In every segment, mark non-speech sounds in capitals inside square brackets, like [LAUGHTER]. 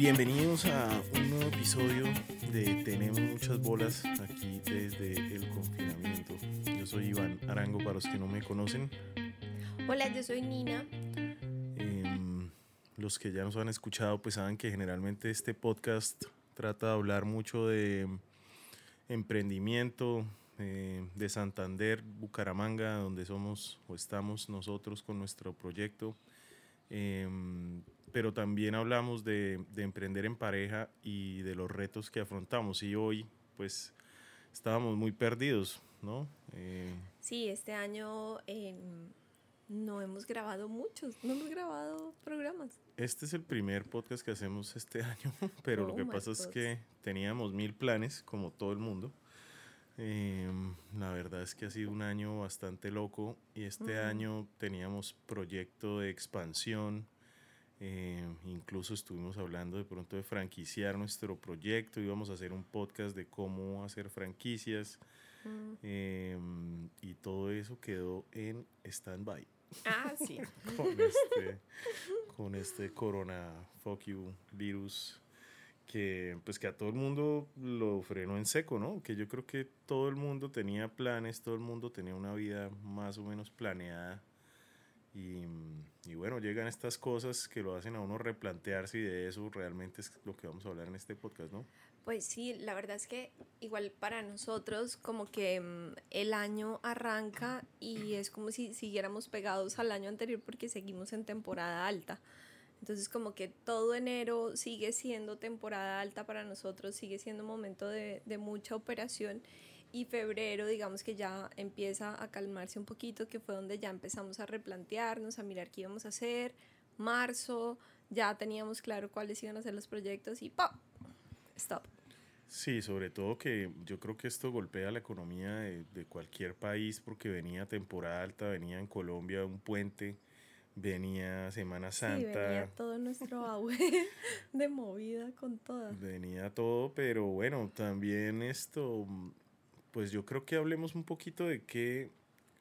Bienvenidos a un nuevo episodio de Tenemos muchas bolas aquí desde el confinamiento. Yo soy Iván Arango para los que no me conocen. Hola, yo soy Nina. Em, los que ya nos han escuchado pues saben que generalmente este podcast trata de hablar mucho de emprendimiento, eh, de Santander, Bucaramanga, donde somos o estamos nosotros con nuestro proyecto. Em, pero también hablamos de, de, emprender en pareja y de los retos que afrontamos. Y hoy, pues, estábamos muy perdidos, ¿no? Eh, sí, este año eh, no hemos grabado muchos, no hemos grabado programas. Este es el primer podcast que hacemos este [LAUGHS] año, pero lo oh que pasa es que teníamos mil planes, como todo el mundo. Eh, la verdad es que ha sido un año bastante loco y este año teníamos proyecto de expansión, eh, incluso estuvimos hablando de pronto de franquiciar nuestro proyecto, íbamos a hacer un podcast de cómo hacer franquicias mm. em, y todo eso quedó en stand-by. Ah, sí. [LAUGHS] con, este, con este corona fuck you virus que pues que a todo el mundo lo frenó en seco, ¿no? Que yo creo que todo el mundo tenía planes, todo el mundo tenía una vida más o menos planeada y, y, bueno, llegan estas cosas que lo hacen a uno replantearse y de eso realmente es lo que vamos a hablar en este podcast, ¿no? Pues sí, la verdad es que igual para nosotros como que mm, el año arranca y es como si siguiéramos pegados al año anterior porque seguimos en temporada alta. Entonces como que todo enero sigue siendo temporada alta para nosotros, sigue siendo momento de, de mucha operación y febrero digamos que ya empieza a calmarse un poquito, que fue donde ya empezamos a replantearnos, a mirar qué íbamos a hacer. Marzo ya teníamos claro cuáles iban a ser los proyectos y ¡pop! Stop. Sí, sobre todo que yo creo que esto golpea la economía de, de cualquier país porque venía temporada alta, venía en Colombia un puente, venía Semana Santa. Sí, venía todo nuestro auge [LAUGHS] de movida con todas. Venía todo, pero bueno, también esto pues yo creo que hablemos un poquito de qué,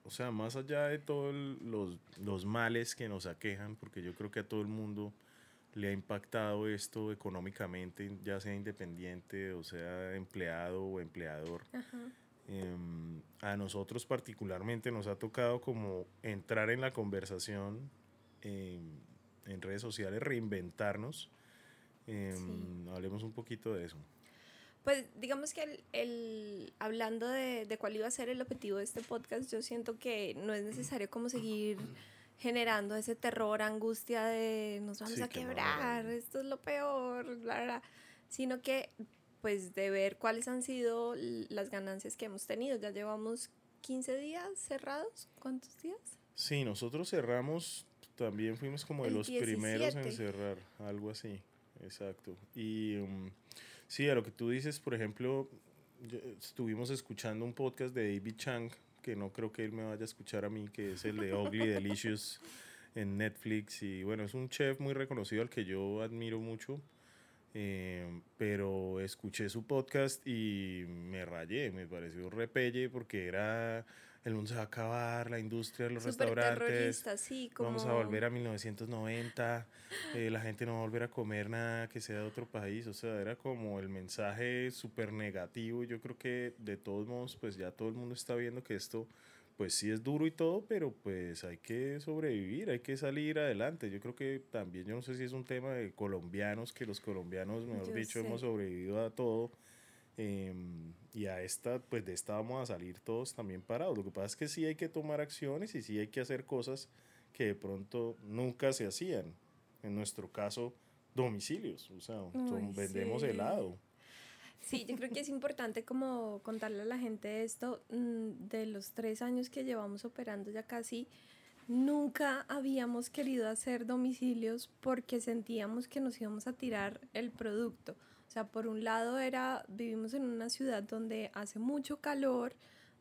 o sea, más allá de todos los, los males que nos aquejan, porque yo creo que a todo el mundo le ha impactado esto económicamente, ya sea independiente o sea empleado o empleador. Em, a nosotros particularmente nos ha tocado como entrar en la conversación en redes sociales, reinventarnos. Em, hablemos un poquito de eso. Pues digamos que el, el hablando de, de, cuál iba a ser el objetivo de este podcast, yo siento que no es necesario como seguir generando ese terror, angustia de nos vamos a quebrar, esto es lo peor, bla, bla, sino que pues de ver cuáles han sido las ganancias que hemos tenido. Ya llevamos 15 días cerrados, ¿cuántos días? Sí, nosotros cerramos, también fuimos como de los primeros en cerrar, algo así, exacto. Y... Um, Sí, a lo que tú dices, por ejemplo, estuvimos escuchando un podcast de David Chang, que no creo que él me vaya a escuchar a mí, que es el de Ugly Delicious en Netflix. Y bueno, es un chef muy reconocido al que yo admiro mucho. Eh, pero escuché su podcast y me rayé, me pareció repelle porque era el mundo se va a acabar, la industria de los restaurantes. Sí, como... Vamos a volver a 1990, eh, la gente no va a volver a comer nada que sea de otro país. O sea, era como el mensaje súper negativo. Yo creo que de todos modos, pues ya todo el mundo está viendo que esto, pues sí es duro y todo, pero pues hay que sobrevivir, hay que salir adelante. Yo creo que también, yo no sé si es un tema de colombianos, que los colombianos, mejor dicho, hemos sobrevivido a todo Em, y a esta, pues de esta vamos a salir todos también parados. Lo que pasa es que sí hay que tomar acciones y sí hay que hacer cosas que de pronto nunca se hacían. En nuestro caso, domicilios, o sea, vendemos helado. Sí, yo creo que es importante como contarle a la gente esto, mm, de los tres años que llevamos operando ya casi, nunca habíamos querido hacer domicilios porque sentíamos que nos íbamos a tirar el producto. O sea, por un lado era, vivimos en una ciudad donde hace mucho calor,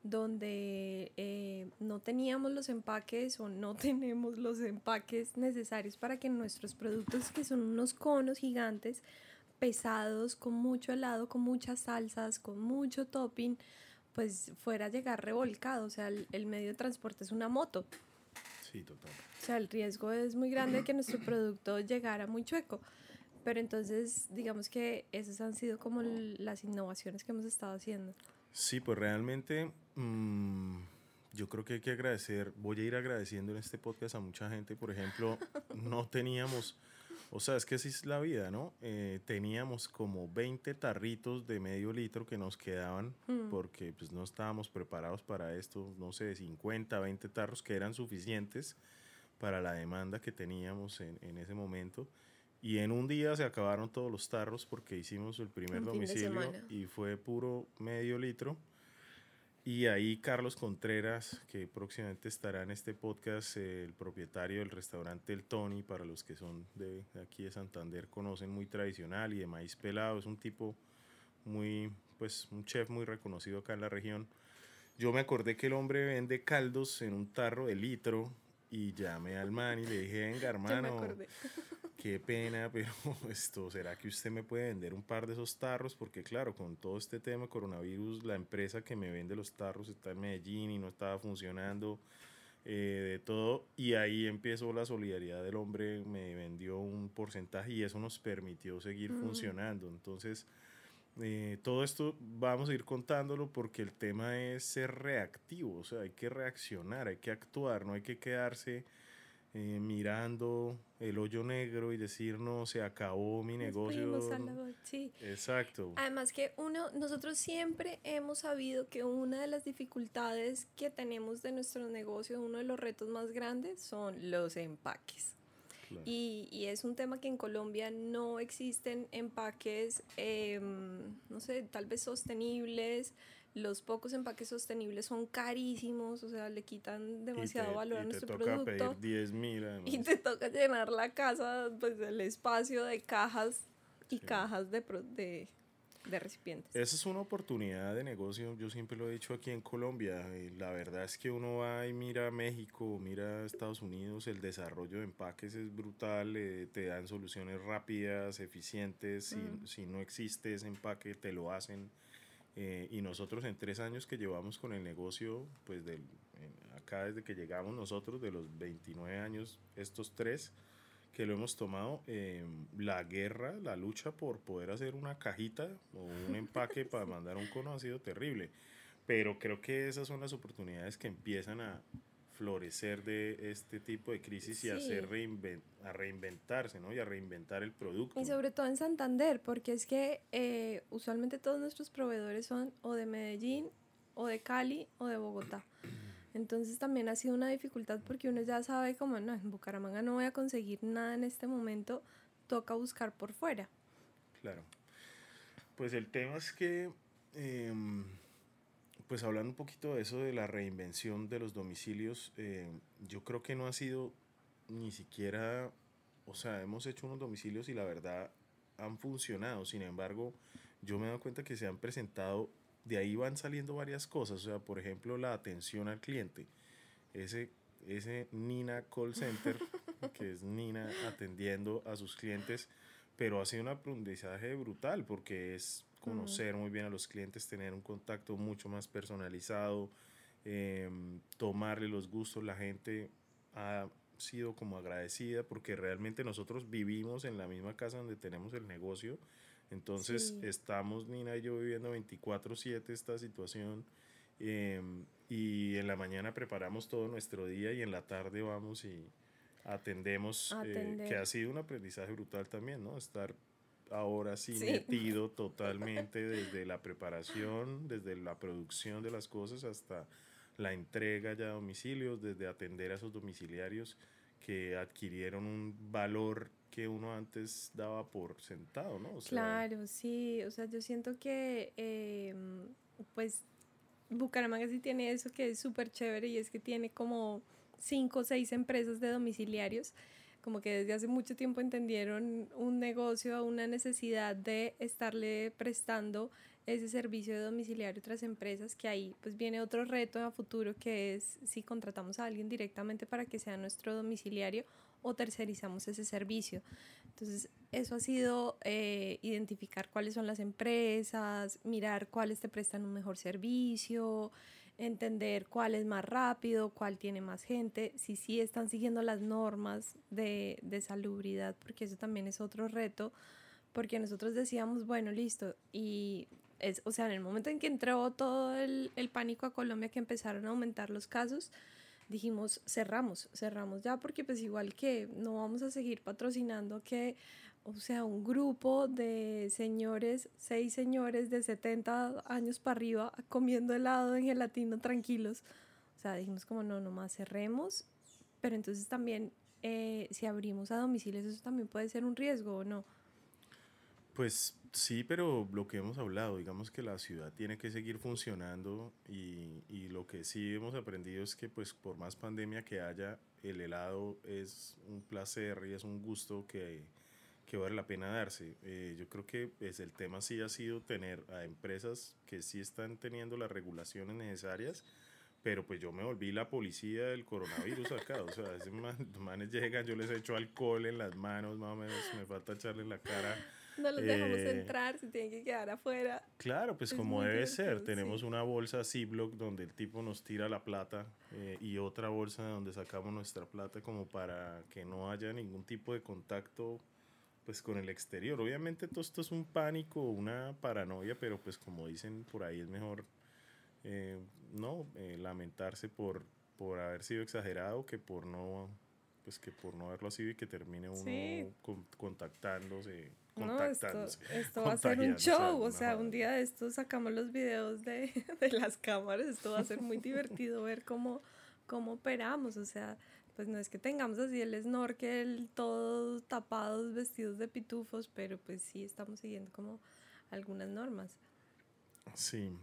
donde eh, no teníamos los empaques o no [LAUGHS] tenemos los empaques necesarios para que nuestros productos, que son unos conos gigantes, pesados, con mucho helado, con muchas salsas, con mucho topping, pues fuera a llegar revolcado. O sea, el, el medio de transporte es una moto. Sí, total. O sea, el riesgo es muy grande de que nuestro producto llegara muy chueco pero entonces, digamos que esas han sido como las innovaciones que hemos estado haciendo. Sí, pues realmente mmm, yo creo que hay que agradecer, voy a ir agradeciendo en este podcast a mucha gente, por ejemplo, [LAUGHS] no teníamos, o sea, es que así es la vida, ¿no? Eh, teníamos como 20 tarritos de medio litro que nos quedaban mm. porque pues no estábamos preparados para esto, no sé, 50, 20 tarros que eran suficientes para la demanda que teníamos en, en ese momento. Y en un día se acabaron todos los tarros porque hicimos el primer domicilio y fue puro medio litro. Y ahí Carlos Contreras, que próximamente estará en este podcast, el propietario del restaurante El Tony, para los que son de aquí de Santander, conocen muy tradicional y de maíz pelado, es un tipo muy, pues un chef muy reconocido acá en la región. Yo me acordé que el hombre vende caldos en un tarro de litro y llamé al man y le dije, venga hermano, [LAUGHS] qué pena, pero [LAUGHS] esto, ¿será que usted me puede vender un par de esos tarros? Porque claro, con todo este tema coronavirus, la empresa que me vende los tarros está en Medellín y no estaba funcionando eh, de todo. Y ahí empezó la solidaridad del hombre, me vendió un porcentaje y eso nos permitió seguir funcionando. Entonces, eh, todo esto vamos a ir contándolo porque el tema es ser reactivo, o sea, hay que reaccionar, hay que actuar, no hay que quedarse eh, mirando el hoyo negro y decir no se acabó mi negocio. Sí. Exacto. Además que uno, nosotros siempre hemos sabido que una de las dificultades que tenemos de nuestro negocio, uno de los retos más grandes son los empaques. Y, y, es un tema que en Colombia no existen empaques, em, no sé, tal vez sostenibles, los pocos empaques sostenibles son carísimos, o sea, le quitan demasiado valor a nuestro producto. Te toca pedir 10 mil. Y te toca llenar la casa, pues el espacio de cajas y cajas de, de, de, recipientes. Esa es una oportunidad de negocio, yo siempre lo he dicho aquí en Colombia. La verdad es que uno va y mira México, mira Estados Unidos, el desarrollo de empaques es brutal, eh, te dan soluciones rápidas, eficientes. Si, mm. si no existe ese empaque, te lo hacen eh, y nosotros en tres años que llevamos con el negocio, pues del, acá desde que llegamos nosotros, de los 29 años, estos tres que lo hemos tomado, eh, la guerra, la lucha por poder hacer una cajita o un empaque para [LAUGHS] mandar un cono ha sido terrible. Pero creo que esas son las oportunidades que empiezan a, florecer de este tipo de crisis y hacer a reinventarse, ¿no? Y a reinventar el producto. Y sobre todo en Santander, porque es que eh, usualmente todos nuestros proveedores son o de Medellín, o de Cali, o de Bogotá. Entonces también ha sido una dificultad porque uno ya sabe como, no, en Bucaramanga no voy a conseguir nada en este momento, toca buscar por fuera. Claro. Pues el tema es que... Em, pues hablando un poquito de eso de la reinvención de los domicilios, eh, yo creo que no ha sido ni siquiera, o sea, hemos hecho unos domicilios y la verdad han funcionado. Sin embargo, yo me he dado cuenta que se han presentado, de ahí van saliendo varias cosas. O sea, por ejemplo, la atención al cliente. Ese, ese Nina Call Center, [LAUGHS] que es Nina atendiendo a sus clientes, pero ha sido un aprendizaje brutal porque es conocer muy bien a los clientes, tener un contacto mucho más personalizado, em, tomarle los gustos. La gente ha sido como agradecida porque realmente nosotros vivimos en la misma casa donde tenemos el negocio. Entonces estamos Nina y yo viviendo 24/7 esta situación em, y en la mañana preparamos todo nuestro día y en la tarde vamos y atendemos, eh, que ha sido un aprendizaje brutal también, ¿no? Estar ahora sí, metido [LAUGHS] totalmente desde la preparación, desde la producción de las cosas hasta la entrega ya a domicilios, desde atender a esos domiciliarios que adquirieron un valor que uno antes daba por sentado, ¿no? claro, sí, o sea, yo siento que em, pues Bucaramanga sí tiene eso que es súper chévere y es que tiene como cinco o seis empresas de domiciliarios como que desde hace mucho tiempo entendieron un negocio, una necesidad de estarle prestando ese servicio de domiciliario a otras empresas, que ahí pues viene otro reto a futuro que es si contratamos a alguien directamente para que sea nuestro domiciliario o tercerizamos ese servicio. Entonces, eso ha sido eh, identificar cuáles son las empresas, mirar cuáles te prestan un mejor servicio, entender cuál es más rápido, cuál tiene más gente, si sí están siguiendo las normas de, de salubridad, porque eso también es otro reto, porque nosotros decíamos, bueno, listo, y es, o sea, en el momento en que entró todo el, el pánico a Colombia, que empezaron a aumentar los casos, dijimos, cerramos, cerramos ya, porque pues igual que no vamos a seguir patrocinando que, o sea, un grupo de señores, seis señores de 70 años para arriba comiendo helado en gelatino tranquilos. O sea, dijimos como, no, nomás cerremos, pero entonces también eh, si abrimos a domicilios, eso también puede ser un riesgo o no. Pues sí, pero lo que hemos hablado, digamos que la ciudad tiene que seguir funcionando y, y, lo que sí hemos aprendido es que pues por más pandemia que haya, el helado es un placer y es un gusto que, que vale la pena darse. Eh, yo creo que pues, el tema sí ha sido tener a empresas que sí están teniendo las regulaciones necesarias, pero pues yo me volví la policía del coronavirus acá, o sea, esos manes llegan, yo les echo alcohol en las manos, más o menos, me falta echarle la cara no los dejamos eh, entrar, se tienen que quedar afuera. Claro, pues como debe ser. Tenemos una bolsa Ziploc donde el tipo nos tira la plata eh, y otra bolsa donde sacamos nuestra plata como para que no haya ningún tipo de contacto pues con el exterior. Obviamente todo esto es un pánico, una paranoia, pero pues como dicen por ahí es mejor eh, no lamentarse por, por haber sido exagerado que por no pues que por no haberlo sido y que termine uno contactándose no, esto, esto va a ser un show, o sea, un día de estos sacamos los videos de, [LAUGHS] de, las cámaras, esto va a ser muy divertido ver cómo, cómo operamos, o sea, pues no es que tengamos así el snorkel, todos tapados, vestidos de pitufos, pero pues sí estamos siguiendo como algunas normas. Sí.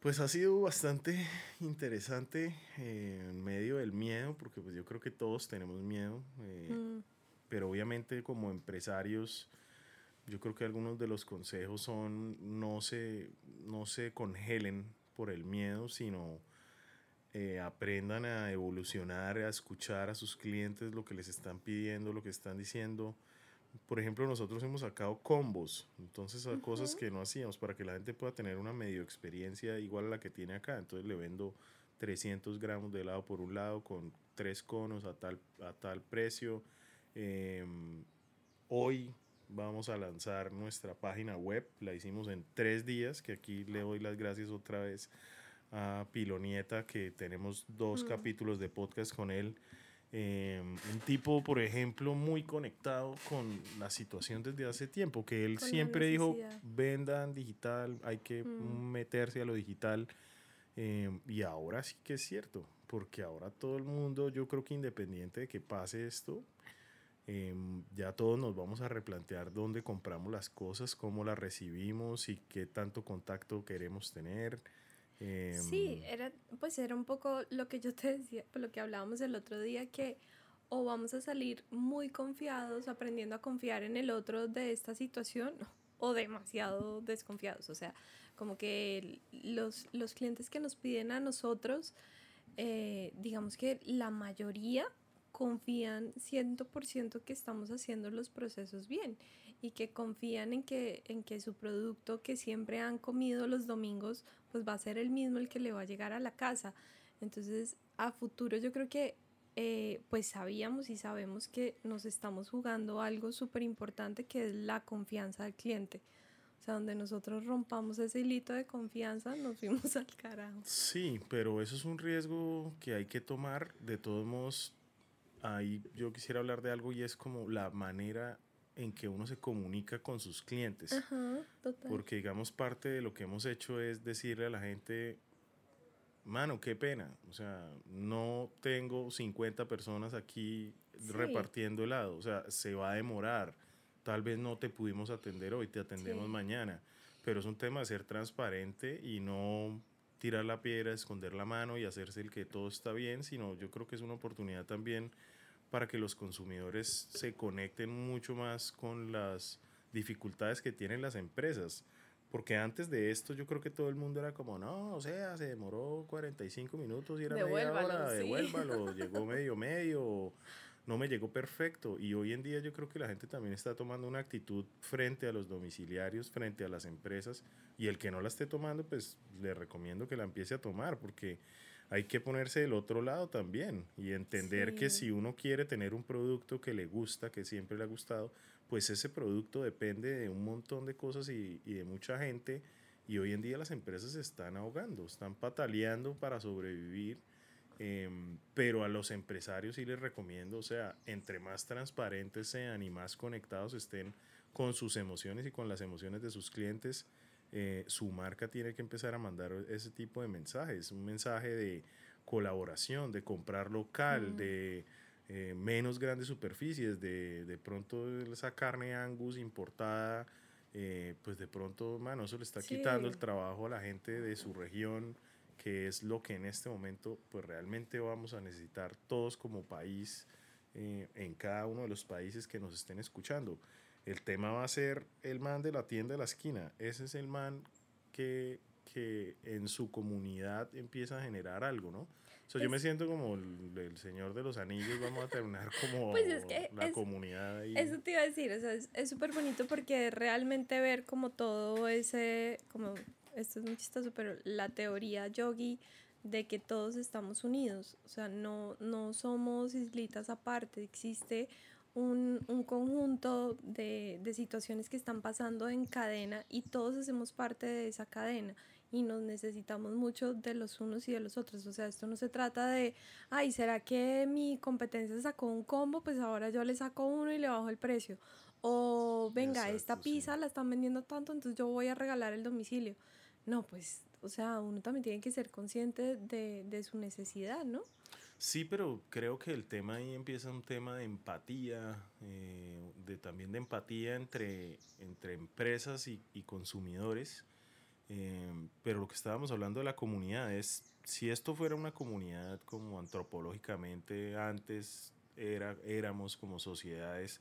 Pues ha sido bastante interesante eh, en medio del miedo, porque pues yo creo que todos tenemos miedo. Eh, mm pero obviamente como empresarios, yo creo que algunos de los consejos son no se, no se congelen por el miedo, sino eh, aprendan a evolucionar, a escuchar a sus clientes lo que les están pidiendo, lo que están diciendo. Por ejemplo, nosotros hemos sacado combos, entonces a cosas que no hacíamos para que la gente pueda tener una medio experiencia igual a la que tiene acá. Entonces le vendo 300 gramos de helado por un lado con tres conos a tal, a tal precio Em, hoy vamos a lanzar nuestra página web, la hicimos en tres días, que aquí le doy las gracias otra vez a Pilonieta, que tenemos dos mm. capítulos de podcast con él. Em, un tipo, por ejemplo, muy conectado con la situación desde hace tiempo, que él siempre dijo, vendan digital, hay que mm. meterse a lo digital. Em, y ahora sí que es cierto, porque ahora todo el mundo, yo creo que independiente de que pase esto, Em, ya todos nos vamos a replantear dónde compramos las cosas, cómo las recibimos y qué tanto contacto queremos tener. sí, em, era, pues era un poco lo que yo te decía, lo que hablábamos el otro día, que o vamos a salir muy confiados, aprendiendo a confiar en el otro de esta situación, o demasiado desconfiados. O sea, como que los, los clientes que nos piden a nosotros, eh, digamos que la mayoría confían 100% que estamos haciendo los procesos bien y que confían en que, en que su producto que siempre han comido los domingos pues va a ser el mismo el que le va a llegar a la casa. Entonces a futuro yo creo que eh, pues sabíamos y sabemos que nos estamos jugando algo súper importante que es la confianza del cliente. O sea, donde nosotros rompamos ese hilito de confianza, nos fuimos [LAUGHS] al carajo. Sí, pero eso es un riesgo que hay que tomar. De todos modos, ahí yo quisiera hablar de algo y es como la manera en que uno se comunica con sus clientes. Porque digamos parte de lo que hemos hecho es decirle a la gente, mano, qué pena, o sea, no tengo 50 personas aquí repartiendo helado, o sea, se va a demorar, tal vez no te pudimos atender hoy, te atendemos mañana, pero es un tema de ser transparente y no tirar la piedra, esconder la mano y hacerse el que todo está bien, sino yo creo que es una oportunidad también para que los consumidores se conecten mucho más con las dificultades que tienen las empresas. Porque antes de esto yo creo que todo el mundo era como, no, o sea, se demoró 45 minutos y era media hora, devuélvalo, llegó medio medio, no me llegó perfecto. Y hoy en día yo creo que la gente también está tomando una actitud frente a los domiciliarios, frente a las empresas, y el que no la esté tomando, pues le recomiendo que la empiece a tomar, porque hay que ponerse del otro lado también y entender que si uno quiere tener un producto que le gusta, que siempre le ha gustado, pues ese producto depende de un montón de cosas y, y de mucha gente. Y hoy en día las empresas se están ahogando, están pataleando para sobrevivir. Em, pero a los empresarios sí les recomiendo, o sea, entre más transparentes sean y más conectados estén con sus emociones y con las emociones de sus clientes, eh, su marca tiene que empezar a mandar ese tipo de mensajes, un mensaje de colaboración, de comprar local, de eh, menos grandes superficies, de, de pronto esa carne angus importada, eh, pues de pronto, mano, eso le está quitando el trabajo a la gente de su región, que es lo que en este momento, pues realmente vamos a necesitar todos como país, en cada uno de los países que nos estén escuchando. El tema va a ser el man de la tienda de la esquina. Ese es el man que, que en su comunidad empieza a generar algo, ¿no? O sea, yo me siento como el, señor de los anillos, vamos a terminar [LAUGHS] como pues la comunidad ahí. Eso te iba a decir, o sea, es súper bonito porque realmente ver como todo ese, como, esto es muy chistoso, pero la teoría yogi de que todos estamos unidos, o sea, no, no somos islitas aparte, existe un, un conjunto de, de, situaciones que están pasando en cadena y todos hacemos parte de esa cadena y nos necesitamos mucho de los unos y de los otros. O sea, esto no se trata de, ay, ¿será que mi competencia sacó un combo? Pues ahora yo le saco uno y le bajo el precio. O venga, esta pizza la están vendiendo tanto, entonces yo voy a regalar el domicilio. No, pues, o sea, uno también tiene que ser consciente de, de su necesidad, ¿no? Sí, pero creo que el tema ahí empieza un tema de empatía, eh, de, también de empatía entre, entre empresas y, y consumidores. Eh, pero lo que estábamos hablando de la comunidad es, si esto fuera una comunidad como antropológicamente antes era, éramos como sociedades,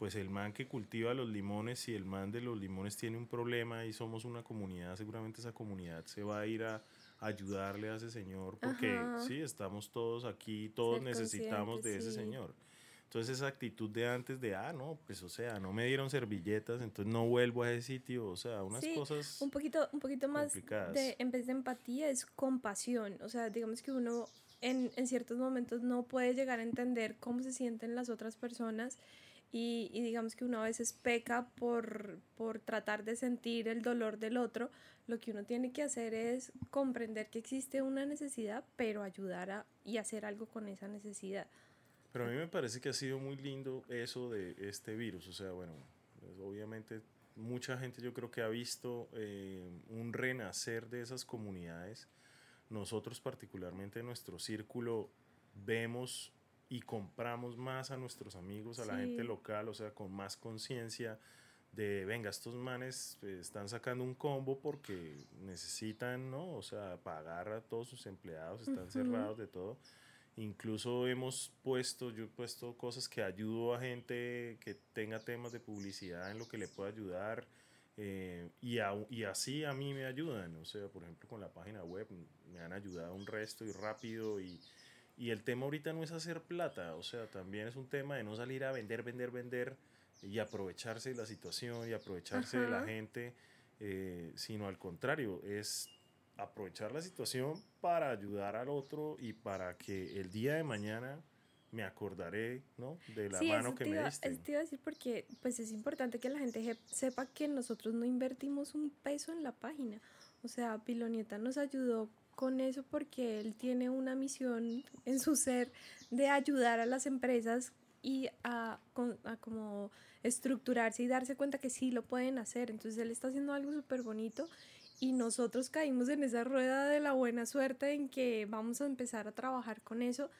pues el man que cultiva los limones, si el man de los limones tiene un problema y somos una comunidad, seguramente esa comunidad se va a ir a ayudarle a ese señor, porque sí, estamos todos aquí, todos necesitamos de ese señor. Entonces esa actitud de antes de, ah, no, pues o sea, no me dieron servilletas, entonces no vuelvo a ese sitio, o sea, unas cosas... Un poquito, un poquito más de, en vez de empatía, es compasión, o sea, digamos que uno en, en ciertos momentos no puede llegar a entender cómo se sienten las otras personas y, y, digamos que uno a veces peca por, por tratar de sentir el dolor del otro, lo que uno tiene que hacer es comprender que existe una necesidad, pero ayudar a, y hacer algo con esa necesidad. Pero a mí me parece que ha sido muy lindo eso de este virus, o sea, bueno, pues obviamente mucha gente yo creo que ha visto eh, un renacer de esas comunidades. Nosotros particularmente en nuestro círculo vemos y compramos más a nuestros amigos, a la gente local, o sea, con más conciencia de, venga, estos manes eh, están sacando un combo porque necesitan, ¿no? O sea, pagar a todos sus empleados, están cerrados de todo. Incluso hemos puesto, yo he puesto cosas que ayudo a gente que tenga temas de publicidad en lo que le pueda ayudar. Eh, y, y así a mí me ayudan, o sea, por ejemplo con la página web me han ayudado un resto y rápido y, y el tema ahorita no es hacer plata, o sea, también es un tema de no salir a vender, vender, vender y aprovecharse de la situación y aprovecharse de la gente, eh, sino al contrario, es aprovechar la situación para ayudar al otro y para que el día de mañana me acordaré, ¿no? De la mano que me diste. Eso te iba a decir porque pues es importante que la gente sepa que nosotros no invertimos un peso en la página. O sea, Pilonieta nos ayudó con eso porque él tiene una misión en su ser de ayudar a las empresas y a, como estructurarse y darse cuenta que sí lo pueden hacer. Entonces él está haciendo algo súper bonito y nosotros caímos en esa rueda de la buena suerte en que vamos a empezar a trabajar con eso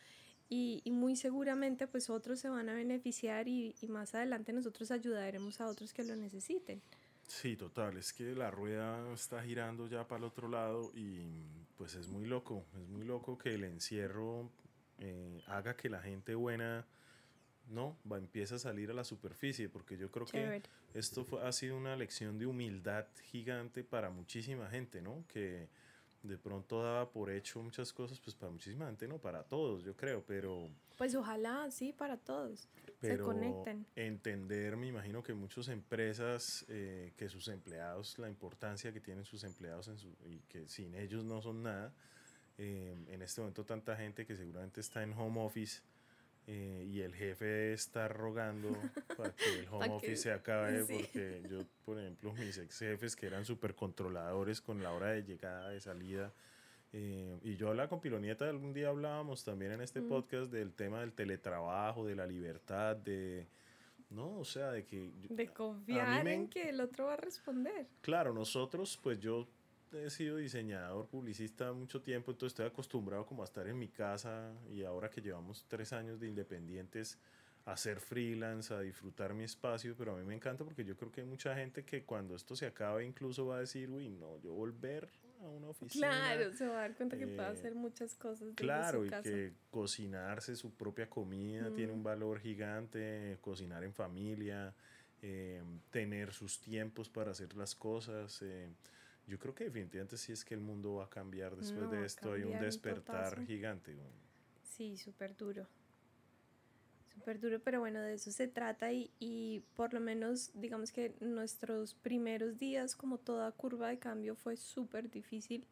y, muy seguramente pues otros se van a beneficiar y, y más adelante nosotros ayudaremos a otros que lo necesiten. Sí, total, es que la rueda está girando ya para el otro lado y pues es muy loco, es muy loco que el encierro eh, haga que la gente buena no va empieza a salir a la superficie porque yo creo que esto fue, ha sido una lección de humildad gigante para muchísima gente no que de pronto daba por hecho muchas cosas pues para muchísima gente no para todos yo creo pero pues ojalá sí para todos pero entender, me imagino que muchas empresas, eh, que sus empleados, la importancia que tienen sus empleados en su, y que sin ellos no son nada, eh, en este momento tanta gente que seguramente está en home office eh, y el jefe está rogando [LAUGHS] para que el home office se acabe porque yo, por ejemplo, mis ex jefes que eran súper controladores con la hora de llegada, de salida, eh, y yo hablaba con Pilonieta, algún día hablábamos también en este mm. podcast del tema del teletrabajo, de la libertad, de... No, o sea, de que... De confiar en que el otro va a responder. Claro, nosotros, pues yo he sido diseñador, publicista mucho tiempo, entonces estoy acostumbrado como a estar en mi casa y ahora que llevamos tres años de independientes, a ser freelance, a disfrutar mi espacio, pero a mí me encanta porque yo creo que hay mucha gente que cuando esto se acabe incluso va a decir, uy, no, yo volver a una oficina. Claro, se va a dar cuenta que puede hacer muchas cosas. Desde claro, y que cocinarse su propia comida tiene un valor gigante, cocinar en familia, eh, tener sus tiempos para hacer las cosas. Eh, yo creo que definitivamente sí es que el mundo va a cambiar después de esto. Hay un despertar gigante. Sí, súper duro súper duro, pero bueno, de eso se trata y, y, por lo menos digamos que nuestros primeros días, como toda curva de cambio, fue súper difícil.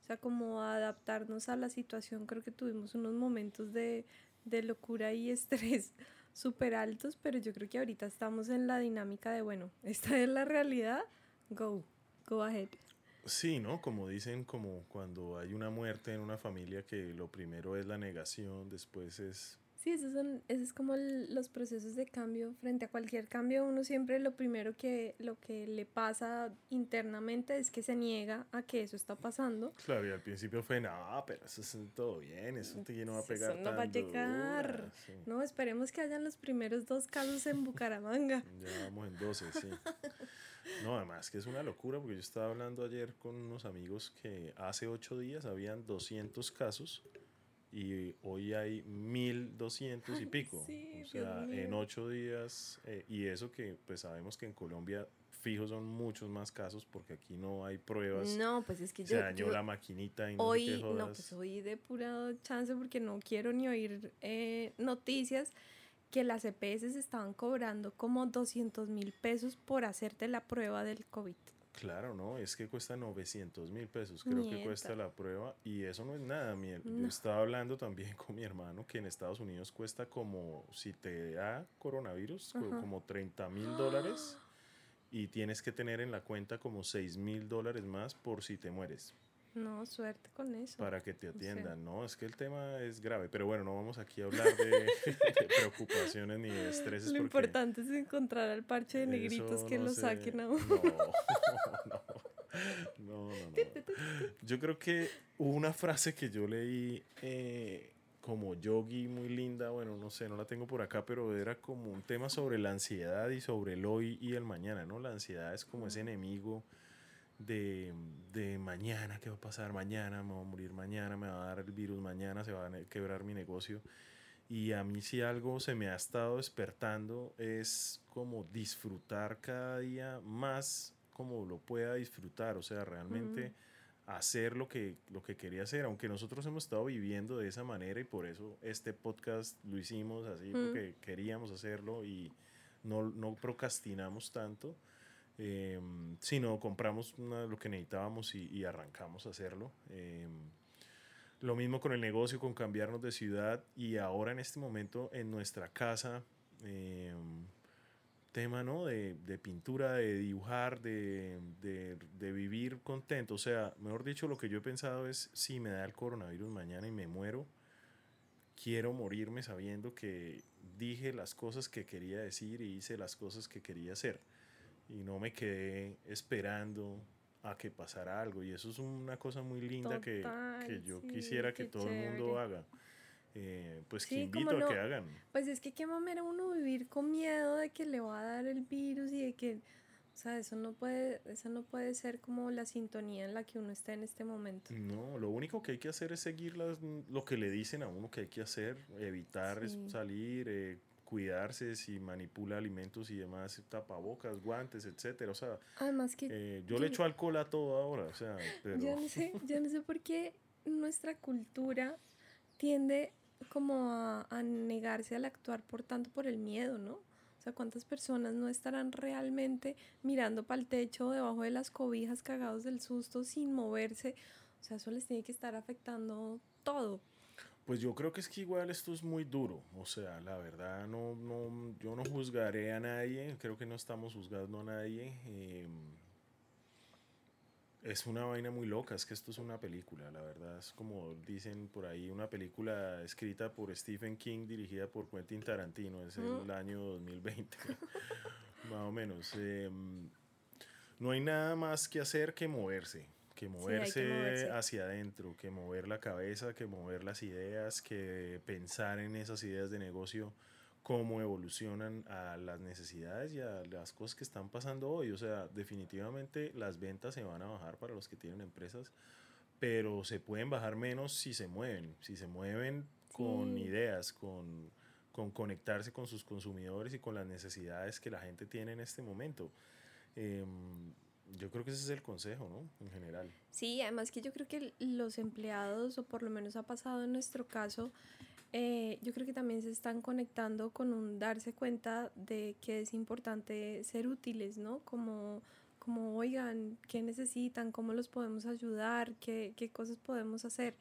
O sea, como adaptarnos a la situación, creo que tuvimos unos momentos de, de locura y [LAUGHS] estrés súper altos, pero yo creo que ahorita estamos en la dinámica de, bueno, esta es la realidad, go, go ahead. Sí, ¿no? Como dicen, como cuando hay una muerte en una familia, que lo primero es la negación, después es Sí, esos son, es como los procesos de cambio. Frente a cualquier cambio, uno siempre lo primero que, lo que le pasa internamente es que se niega a que eso está pasando. Claro, y al principio fue, no, pero eso es todo bien, eso no va a pegar Eso no va a llegar. No, esperemos que hayan los primeros dos casos en Bucaramanga. ya vamos en 12, sí. [LAUGHS] No, además que es una locura, porque yo estaba hablando ayer con unos amigos que hace ocho días habían 200 casos y hoy hay 1200 y pico. o sea, en ocho días, eh, y eso que pues sabemos que en Colombia fijo son muchos más casos porque aquí no hay pruebas. No, pues es que se dañó la maquinita y no hoy, no, pues hoy de pura chance porque no quiero ni oír eh, noticias que las EPS estaban cobrando como 200 mil pesos por hacerte la prueba del COVID. Claro, no, es que cuesta 900 mil pesos, creo que cuesta la prueba y eso no es nada. Mi, Yo estaba hablando también [LAUGHS] con mi hermano que en Estados Unidos cuesta como, si te da coronavirus, como 30 mil dólares [GASPS] y tienes que tener en la cuenta como 6 mil dólares más por si te mueres. No, suerte con eso. Para que te atiendan, no, es que el tema es grave, pero bueno, no vamos aquí a hablar de, [LAUGHS] preocupaciones ni de estrés. Lo importante es encontrar al parche de negritos que lo saquen a [LAUGHS] uno. No, no, no, Yo creo que hubo una frase que yo leí eh, como yogi muy linda, bueno, no sé, no la tengo por acá, pero era como un tema sobre la ansiedad y sobre el hoy y el mañana, ¿no? La ansiedad es como ese enemigo de, de, mañana, ¿qué va a pasar mañana? Me voy a morir mañana, me va a dar el virus mañana, se va a quebrar mi negocio. Y a mí si algo se me ha estado despertando es como disfrutar cada día más como lo pueda disfrutar, o sea, realmente hacer lo que, lo que quería hacer, aunque nosotros hemos estado viviendo de esa manera y por eso este podcast lo hicimos así, porque queríamos hacerlo y no, no procrastinamos tanto eh, sino compramos lo que necesitábamos y, arrancamos a hacerlo. Em, lo mismo con el negocio, con cambiarnos de ciudad y ahora en este momento en nuestra casa, em, tema ¿no? de, de, pintura, de dibujar, de, de, de, vivir contento. O sea, mejor dicho, lo que yo he pensado es, si me da el coronavirus mañana y me muero, quiero morirme sabiendo que dije las cosas que quería decir y hice las cosas que quería hacer y no me quedé esperando a que pasara algo. Y eso es una cosa muy linda que, que, yo quisiera que todo el mundo haga. Eh, pues que invito a que hagan. Pues es que qué mamera uno vivir con miedo de que le va a dar el virus y de que, o sea, eso no puede, eso no puede ser como la sintonía en la que uno está en este momento. No, lo único que hay que hacer es seguir las, lo que le dicen a uno que hay que hacer, evitar salir, eh, cuidarse, si manipula alimentos y demás, tapabocas, guantes, etcétera. O sea, Además que eh, yo, le echo alcohol a todo ahora, o sea, pero... Yo no sé, yo no sé por qué nuestra cultura tiende como a, a negarse al actuar por tanto por el miedo, ¿no? O sea, ¿cuántas personas no estarán realmente mirando para el techo debajo de las cobijas cagados del susto sin moverse? O sea, eso les tiene que estar afectando todo. Pues yo creo que es que igual esto es muy duro, o sea, la verdad no, no yo no juzgaré a nadie, creo que no estamos juzgando a nadie. Em, es una vaina muy loca, es que esto es una película, la verdad es como dicen por ahí, una película escrita por Stephen King, dirigida por Quentin Tarantino, es el año 2020, [LAUGHS] más o menos. Em, no hay nada más que hacer que moverse que moverse, hacia adentro, que mover la cabeza, que mover las ideas, que pensar en esas ideas de negocio, cómo evolucionan a las necesidades y a las cosas que están pasando hoy. O sea, definitivamente las ventas se van a bajar para los que tienen empresas, pero se pueden bajar menos si se mueven, si se mueven con ideas, con, con conectarse con sus consumidores y con las necesidades que la gente tiene en este momento. Eh, yo creo que ese es el consejo, ¿no? En general. Sí, además que yo creo que los empleados, o por lo menos ha pasado en nuestro caso, eh, yo creo que también se están conectando con un darse cuenta de que es importante ser útiles, ¿no? Como, como oigan, ¿qué necesitan? ¿Cómo los podemos ayudar? ¿Qué, qué cosas podemos hacer?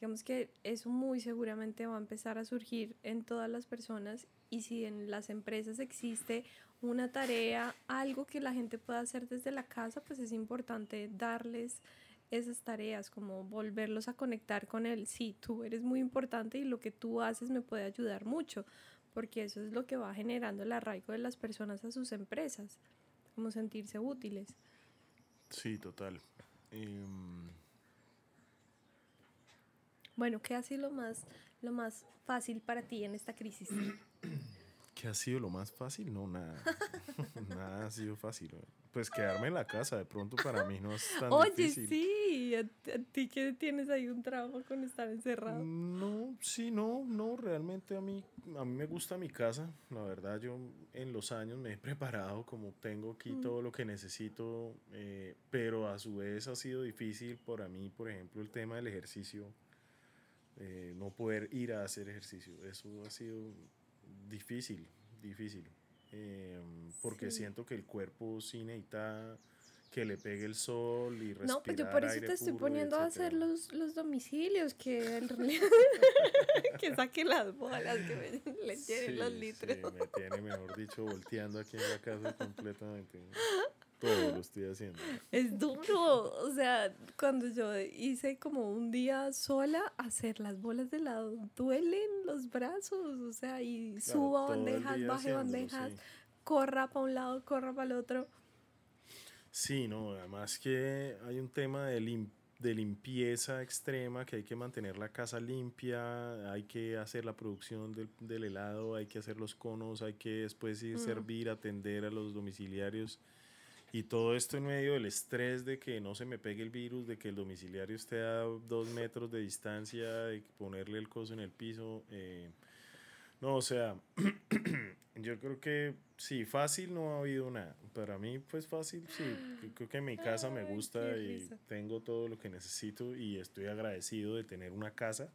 Digamos que eso muy seguramente va a empezar a surgir en todas las personas y si en las empresas existe una tarea, algo que la gente pueda hacer desde la casa, pues es importante darles esas tareas, como volverlos a conectar con él. Sí, tú eres muy importante y lo que tú haces me puede ayudar mucho, porque eso es lo que va generando el arraigo de las personas a sus empresas, como sentirse útiles. Sí, total. Em, bueno, ¿qué ha sido lo más, lo más fácil para ti en esta crisis? [CLEARS THROAT] ¿Qué ha sido lo más fácil? No, nada. [LAUGHS] nada ha sido fácil. Pues quedarme en la casa, de pronto para mí no es tan difícil. Oye, sí, ¿A, ti que tienes ahí un trabajo con estar encerrado? No, sí, no, no, realmente a mí, a mí me gusta mi casa. La verdad, yo en los años me he preparado como tengo aquí mm. todo lo que necesito, eh, pero a su vez ha sido difícil para mí, por ejemplo, el tema del ejercicio, eh, no poder ir a hacer ejercicio. Eso ha sido difícil, difícil. Em, porque siento que el cuerpo sí necesita que le pegue el sol y respirar No, pues yo por eso te estoy poniendo a hacer los, los domicilios, que en [LAUGHS] realidad [LAUGHS] que saque las bolas, que me, le llenen los litros. Sí, me tiene, mejor dicho, volteando aquí en la casa completamente. [LAUGHS] Todo lo estoy haciendo. Es duro. O sea, cuando yo hice como un día sola, hacer las bolas de lado, duelen los brazos. O sea, y subo bandejas, baje bandejas, corra para un lado, corra para el otro. Sí, no, además que hay un tema de, de limpieza extrema, que hay que mantener la casa limpia, hay que hacer la producción del, del helado, hay que hacer los conos, hay que después ir a mm. servir, atender a los domiciliarios y todo esto en medio del estrés de que no se me pegue el virus, de que el domiciliario esté a dos metros de distancia, de ponerle el coso en el piso. Eh, no, o sea, [CLEARS THROAT] yo creo que sí, fácil no ha habido nada. Para mí, pues fácil, sí. creo que mi casa me gusta y tengo todo lo que necesito y estoy agradecido de tener una casa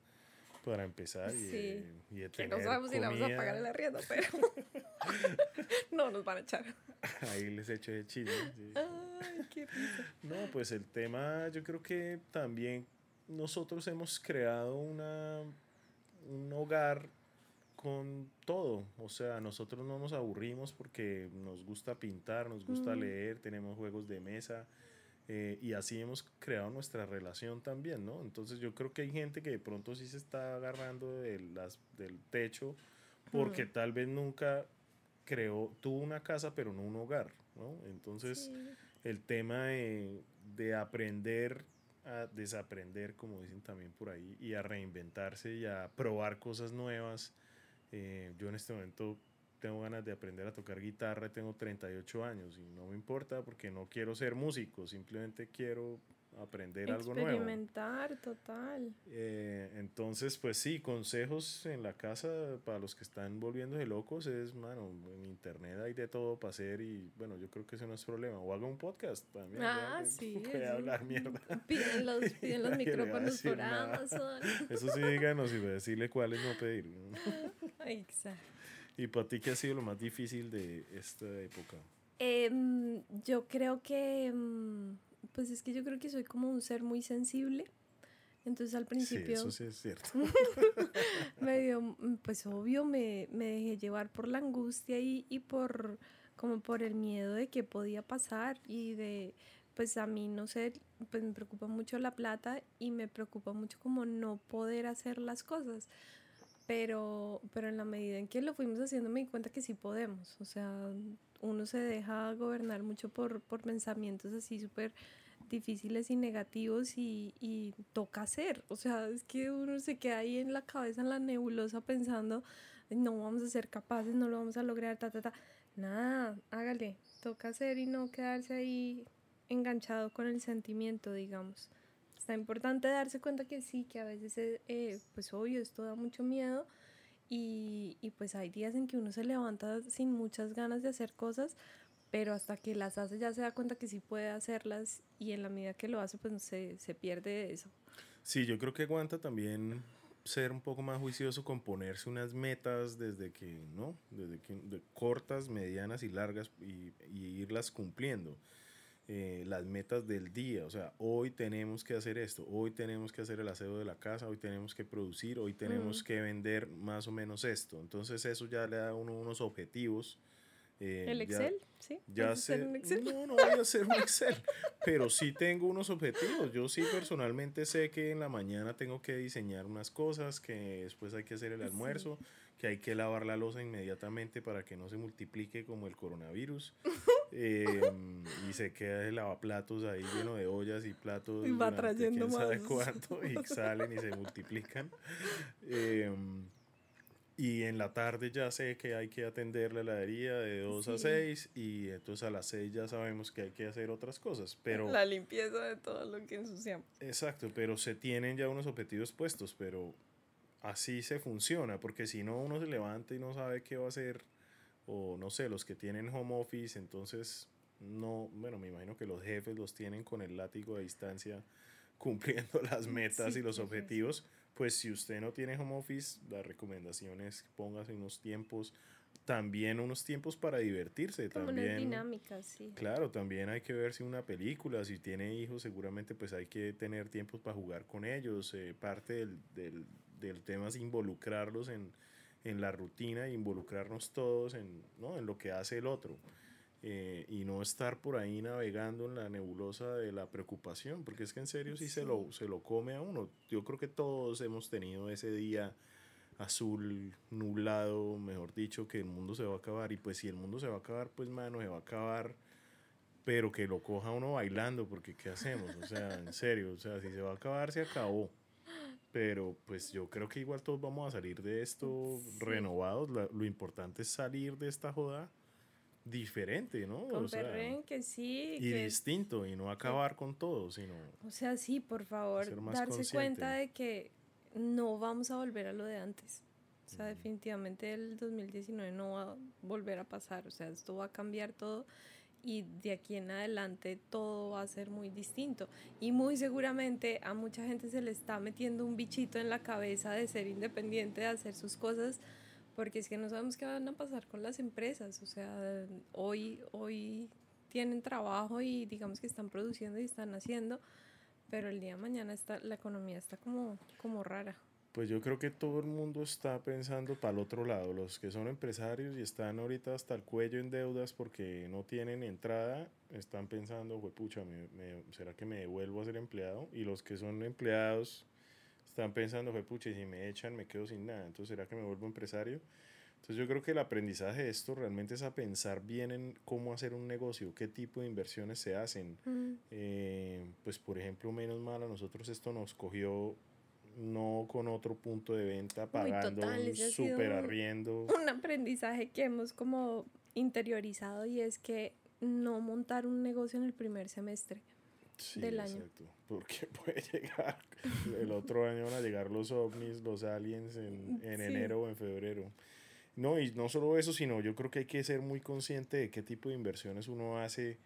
para empezar. Y, sí. y que no sabemos si la vamos a pagar el arriendo, pero [LAUGHS] [LAUGHS] no nos van a echar. [LAUGHS] Ahí les echo de chile. Ay, qué risa. No, pues el tema, yo creo que también nosotros hemos creado una, un hogar con todo. O sea, nosotros no nos aburrimos porque nos gusta pintar, nos gusta leer, tenemos juegos de mesa eh, y así hemos creado nuestra relación también, ¿no? Entonces yo creo que hay gente que de pronto sí se está agarrando de las, del techo porque tal vez nunca creó, tuvo una casa pero no un hogar, ¿no? Entonces el tema de, de, aprender a desaprender, como dicen también por ahí, y a reinventarse y a probar cosas nuevas. Eh, yo en este momento tengo ganas de aprender a tocar guitarra, tengo 38 años y no me importa porque no quiero ser músico, simplemente quiero aprender algo nuevo. Experimentar, total. Eh, entonces, pues sí, consejos en la casa para los que están volviéndose locos es, mano, en internet hay de todo para hacer y bueno, yo creo que eso no es problema. O haga un podcast también. Ah, sí. Puede hablar mierda. Piden los, [LAUGHS] piden los micrófonos por Amazon. [LAUGHS] Eso sí, díganos y decirle cuáles no pedir. [LAUGHS] Exacto. ¿Y para ti qué ha sido lo más difícil de esta época? Em, yo creo que, em, pues es que yo creo que soy como un ser muy sensible Entonces al principio... Sí, eso sí es cierto. [LAUGHS] me dio, pues obvio, me, me, dejé llevar por la angustia y, y por como por el miedo de qué podía pasar y de, pues a mí no sé, pues me preocupa mucho la plata y me preocupa mucho como no poder hacer las cosas. Pero, pero en la medida en que lo fuimos haciendo me di cuenta que sí podemos. O sea, uno se deja gobernar mucho por, por pensamientos así súper difíciles y negativos y, y, toca hacer. O sea, es que uno se queda ahí en la cabeza, en la nebulosa, pensando, no vamos a ser capaces, no lo vamos a lograr, ta, ta, ta. Nada, hágale, toca hacer y no quedarse ahí enganchado con el sentimiento, digamos. Está importante darse cuenta que sí, que a veces, eh, eh, pues obvio, esto da mucho miedo y, y pues hay días en que uno se levanta sin muchas ganas de hacer cosas, pero hasta que las hace ya se da cuenta que sí puede hacerlas y en la medida que lo hace pues se, se pierde eso. Sí, yo creo que aguanta también ser un poco más juicioso con ponerse unas metas desde que, ¿no? Desde que de cortas, medianas y largas y, y irlas cumpliendo. Eh, las metas del día, o sea, hoy tenemos que hacer esto, hoy tenemos que hacer el aseo de la casa, hoy tenemos que producir, hoy tenemos que vender más o menos esto. Entonces eso ya le da uno unos objetivos eh, ¿El Excel? ¿Sí? Ya sé. No, no voy a hacer un Excel, [LAUGHS] pero sí tengo unos objetivos. Yo sí personalmente sé que en la mañana tengo que diseñar unas cosas, que después hay que hacer el almuerzo, que hay que lavar la losa inmediatamente para que no se multiplique como el coronavirus. [LAUGHS] Em, y se queda el lavaplatos ahí lleno de ollas y platos. Y va trayendo quién sabe cuánto y [LAUGHS] salen y se multiplican. Eh, y en la tarde ya sé que hay que atender la heladería de 2 a 6 y entonces a las 6 ya sabemos que hay que hacer otras cosas. Pero, la limpieza de todo lo que ensuciamos. Exacto, pero se tienen ya unos objetivos puestos, pero así se funciona, porque si no uno se levanta y no sabe qué va a hacer, o no sé, los que tienen home office, entonces no, bueno, me imagino que los jefes los tienen con el látigo de distancia [LAUGHS] cumpliendo las metas y los objetivos pues si usted no tiene home office, la recomendación es póngase unos tiempos, también unos tiempos para divertirse. Como también, dinámicas, sí. Claro, también hay que ver si una película, si tiene hijos, seguramente pues hay que tener tiempos para jugar con ellos. Eh, parte del, del, del, tema es involucrarlos en, en la rutina, involucrarnos todos en, ¿no? en lo que hace el otro. Eh, y no estar por ahí navegando en la nebulosa de la preocupación, porque es que en serio sí, Se, lo, se lo come a uno. Yo creo que todos hemos tenido ese día azul, nublado, mejor dicho, que el mundo se va a acabar. Y pues si el mundo se va a acabar, pues mano, se va a acabar, pero que lo coja uno bailando, porque ¿qué hacemos? O sea, en serio, o sea, si se va a acabar, se acabó. Pero pues yo creo que igual todos vamos a salir de esto renovados. lo importante es salir de esta joda diferente, ¿no? Con o que sí. Y distinto, y no acabar con todo, sino... O sea, sí, por favor, darse cuenta de que no vamos a volver a lo de antes. O sea, definitivamente el 2019 no va a volver a pasar. O sea, esto va a cambiar todo y de aquí en adelante todo va a ser muy distinto. Y muy seguramente a mucha gente se le está metiendo un bichito en la cabeza de ser independiente, de hacer sus cosas porque es que no sabemos qué van a pasar con las empresas, o sea, hoy, hoy tienen trabajo y digamos que están produciendo y están haciendo, pero el día de mañana está, la economía está como, como rara. Pues yo creo que todo el mundo está pensando para el otro lado, los que son empresarios y están ahorita hasta el cuello en deudas porque no tienen entrada, están pensando, pucha, ¿será que me devuelvo a ser empleado? Y los que son empleados están pensando, fue pucha, si me echan me quedo sin nada, entonces ¿será que me vuelvo empresario? Entonces yo creo que el aprendizaje de esto realmente es a pensar bien en cómo hacer un negocio, qué tipo de inversiones se hacen. Eh, pues por ejemplo, menos mal a nosotros esto nos cogió no con otro punto de venta, pagando un súper arriendo. Un aprendizaje que hemos como interiorizado y es que no montar un negocio en el primer semestre del año. Exacto, porque [LAUGHS] puede llegar, el otro año van a llegar los ovnis, los aliens en, en enero o en febrero. No, y no solo eso, sino yo creo que hay que ser muy consciente de qué tipo de inversiones uno hace,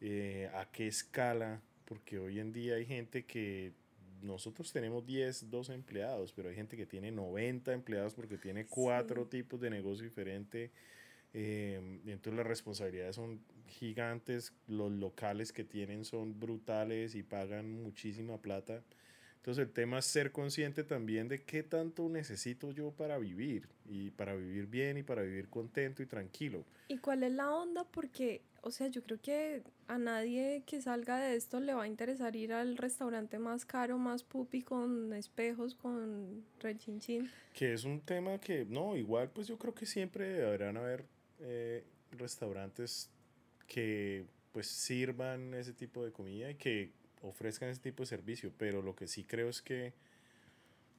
eh, a qué escala, porque hoy en día hay gente que nosotros tenemos 10, 12 empleados, pero hay gente que tiene 90 empleados porque tiene cuatro tipos de negocio diferente eh, entonces las responsabilidades son gigantes, los locales que tienen son brutales y pagan muchísima plata. Entonces el tema es ser consciente también de qué tanto necesito yo para vivir y para vivir bien y para vivir contento y tranquilo. ¿Y cuál es la onda? Porque, o sea, yo creo que a nadie que salga de esto le va a interesar ir al restaurante más caro, más pupi, con espejos, con rechinchin. Que es un tema que, no, igual pues yo creo que siempre deberán haber eh, restaurantes que pues sirvan ese tipo de comida y que ofrezcan ese tipo de servicio, pero lo que sí creo es que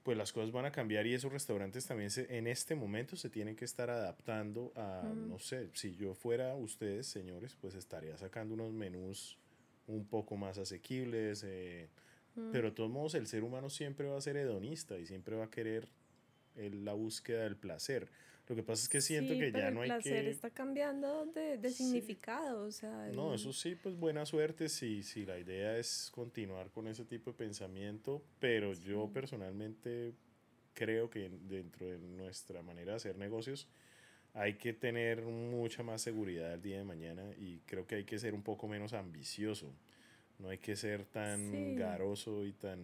pues las cosas van a cambiar y esos restaurantes también se, en este momento se tienen que estar adaptando a, no sé, si yo fuera ustedes, señores, pues estaría sacando unos menús un poco más asequibles, eh, pero de todos modos el ser humano siempre va a ser hedonista y siempre va a querer la búsqueda del placer. Lo que pasa es que siento que ya no hay que... El placer está cambiando de, de significado, o sea... No, eso sí, pues buena suerte si, si la idea es continuar con ese tipo de pensamiento, pero yo personalmente creo que dentro de nuestra manera de hacer negocios hay que tener mucha más seguridad el día de mañana y creo que hay que ser un poco menos ambicioso. No hay que ser tan garoso y tan,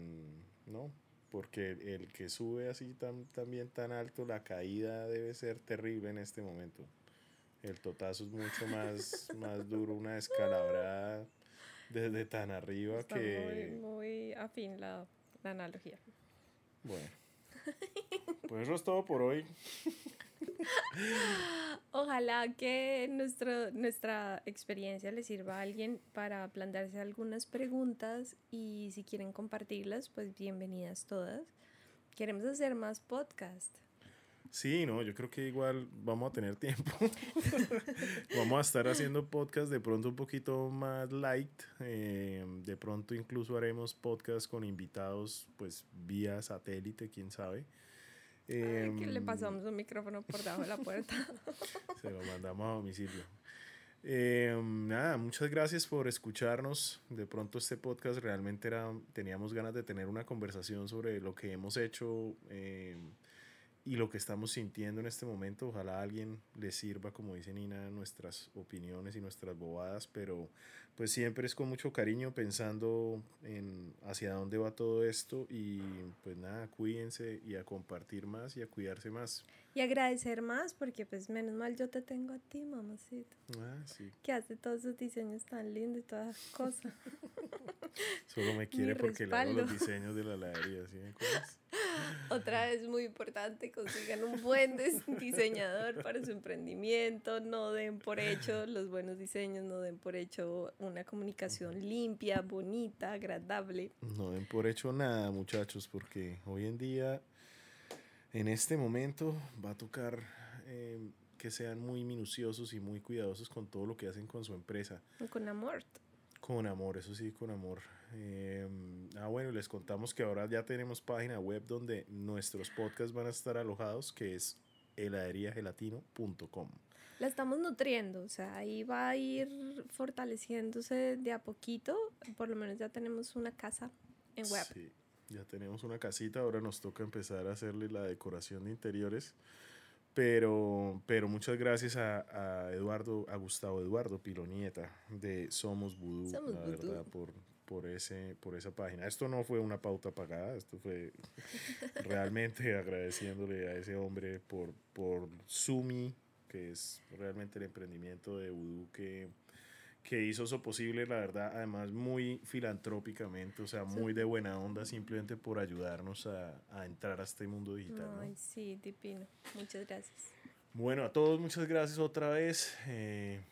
¿no? Porque el que sube así tan, también tan alto, la caída debe ser terrible en este momento. El totazo es mucho más, [LAUGHS] más duro, una escalabrada desde tan arriba Está que... Muy, muy afín la, la analogía. Bueno. [LAUGHS] Pues eso es todo por hoy. [LAUGHS] Ojalá que nuestro, nuestra experiencia le sirva a alguien para plantearse algunas preguntas y si quieren compartirlas, pues bienvenidas todas. Queremos hacer más podcast. Sí, no, yo creo que igual vamos a tener tiempo. [LAUGHS] vamos a estar haciendo podcast de pronto un poquito más light. Eh, de pronto incluso haremos podcast con invitados, pues vía satélite, quién sabe. Eh, que le pasamos un micrófono por debajo de la puerta. [LAUGHS] se lo mandamos a domicilio. Eh, nada, muchas gracias por escucharnos. De pronto este podcast realmente era, teníamos ganas de tener una conversación sobre lo que hemos hecho. Eh, y lo que estamos sintiendo en este momento. Ojalá alguien le sirva, como dice Nina, nuestras opiniones y nuestras bobadas, pero pues siempre es con mucho cariño pensando en hacia dónde va todo esto y pues nada, cuídense y a compartir más y a cuidarse más. Y agradecer más porque pues menos mal yo te tengo a ti, mamacita. Ah, sí. Que hace todos esos diseños tan lindos y todas las cosas. [LAUGHS] Solo me [LAUGHS] quiere porque le hago los diseños de la heladería, ¿sí? Otra vez muy importante, consigan un buen [LAUGHS] diseñador para su emprendimiento, no den por hecho los buenos diseños, no den por hecho una comunicación limpia, bonita, agradable. No den por hecho nada, muchachos, porque hoy en día, en este momento, va a tocar eh, que sean muy minuciosos y muy cuidadosos con todo lo que hacen con su empresa. Con amor. Con amor, eso sí, con amor. Eh, ah, bueno, les contamos que ahora ya tenemos página web donde nuestros podcasts van a estar alojados, que es heladeriagelatino.com. La estamos nutriendo, o sea, ahí va a ir fortaleciéndose de a poquito. Por lo menos ya tenemos una casa en web. Sí, ya tenemos una casita, ahora nos toca empezar a hacerle la decoración de interiores. Pero, pero muchas gracias a, a, Eduardo, a Gustavo Eduardo Pilonieta de Somos Vudú, la verdad, por, por, ese, por esa página. Esto no fue una pauta pagada, esto fue [LAUGHS] realmente agradeciéndole a ese hombre por, por Sumi, que es realmente el emprendimiento de Vudú que que hizo eso posible, la verdad, además muy filantrópicamente, o sea, muy de buena onda, simplemente por ayudarnos a, a entrar a este mundo digital. Ay, sí, Tipino. Muchas gracias. Bueno, a todos muchas gracias otra vez. Eh,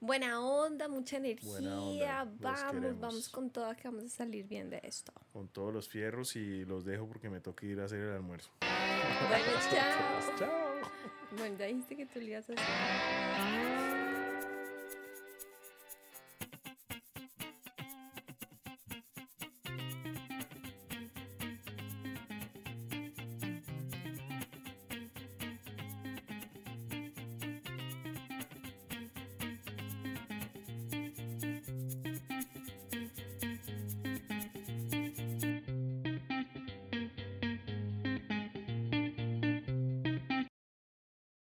buena onda, mucha energía. Vamos, vamos con todo, que vamos a salir bien de esto. Con todos los fierros y los dejo porque me toca ir a hacer el almuerzo. Bueno, [LAUGHS] chao. chao. Bueno, ya dijiste que tú le ibas a hacer.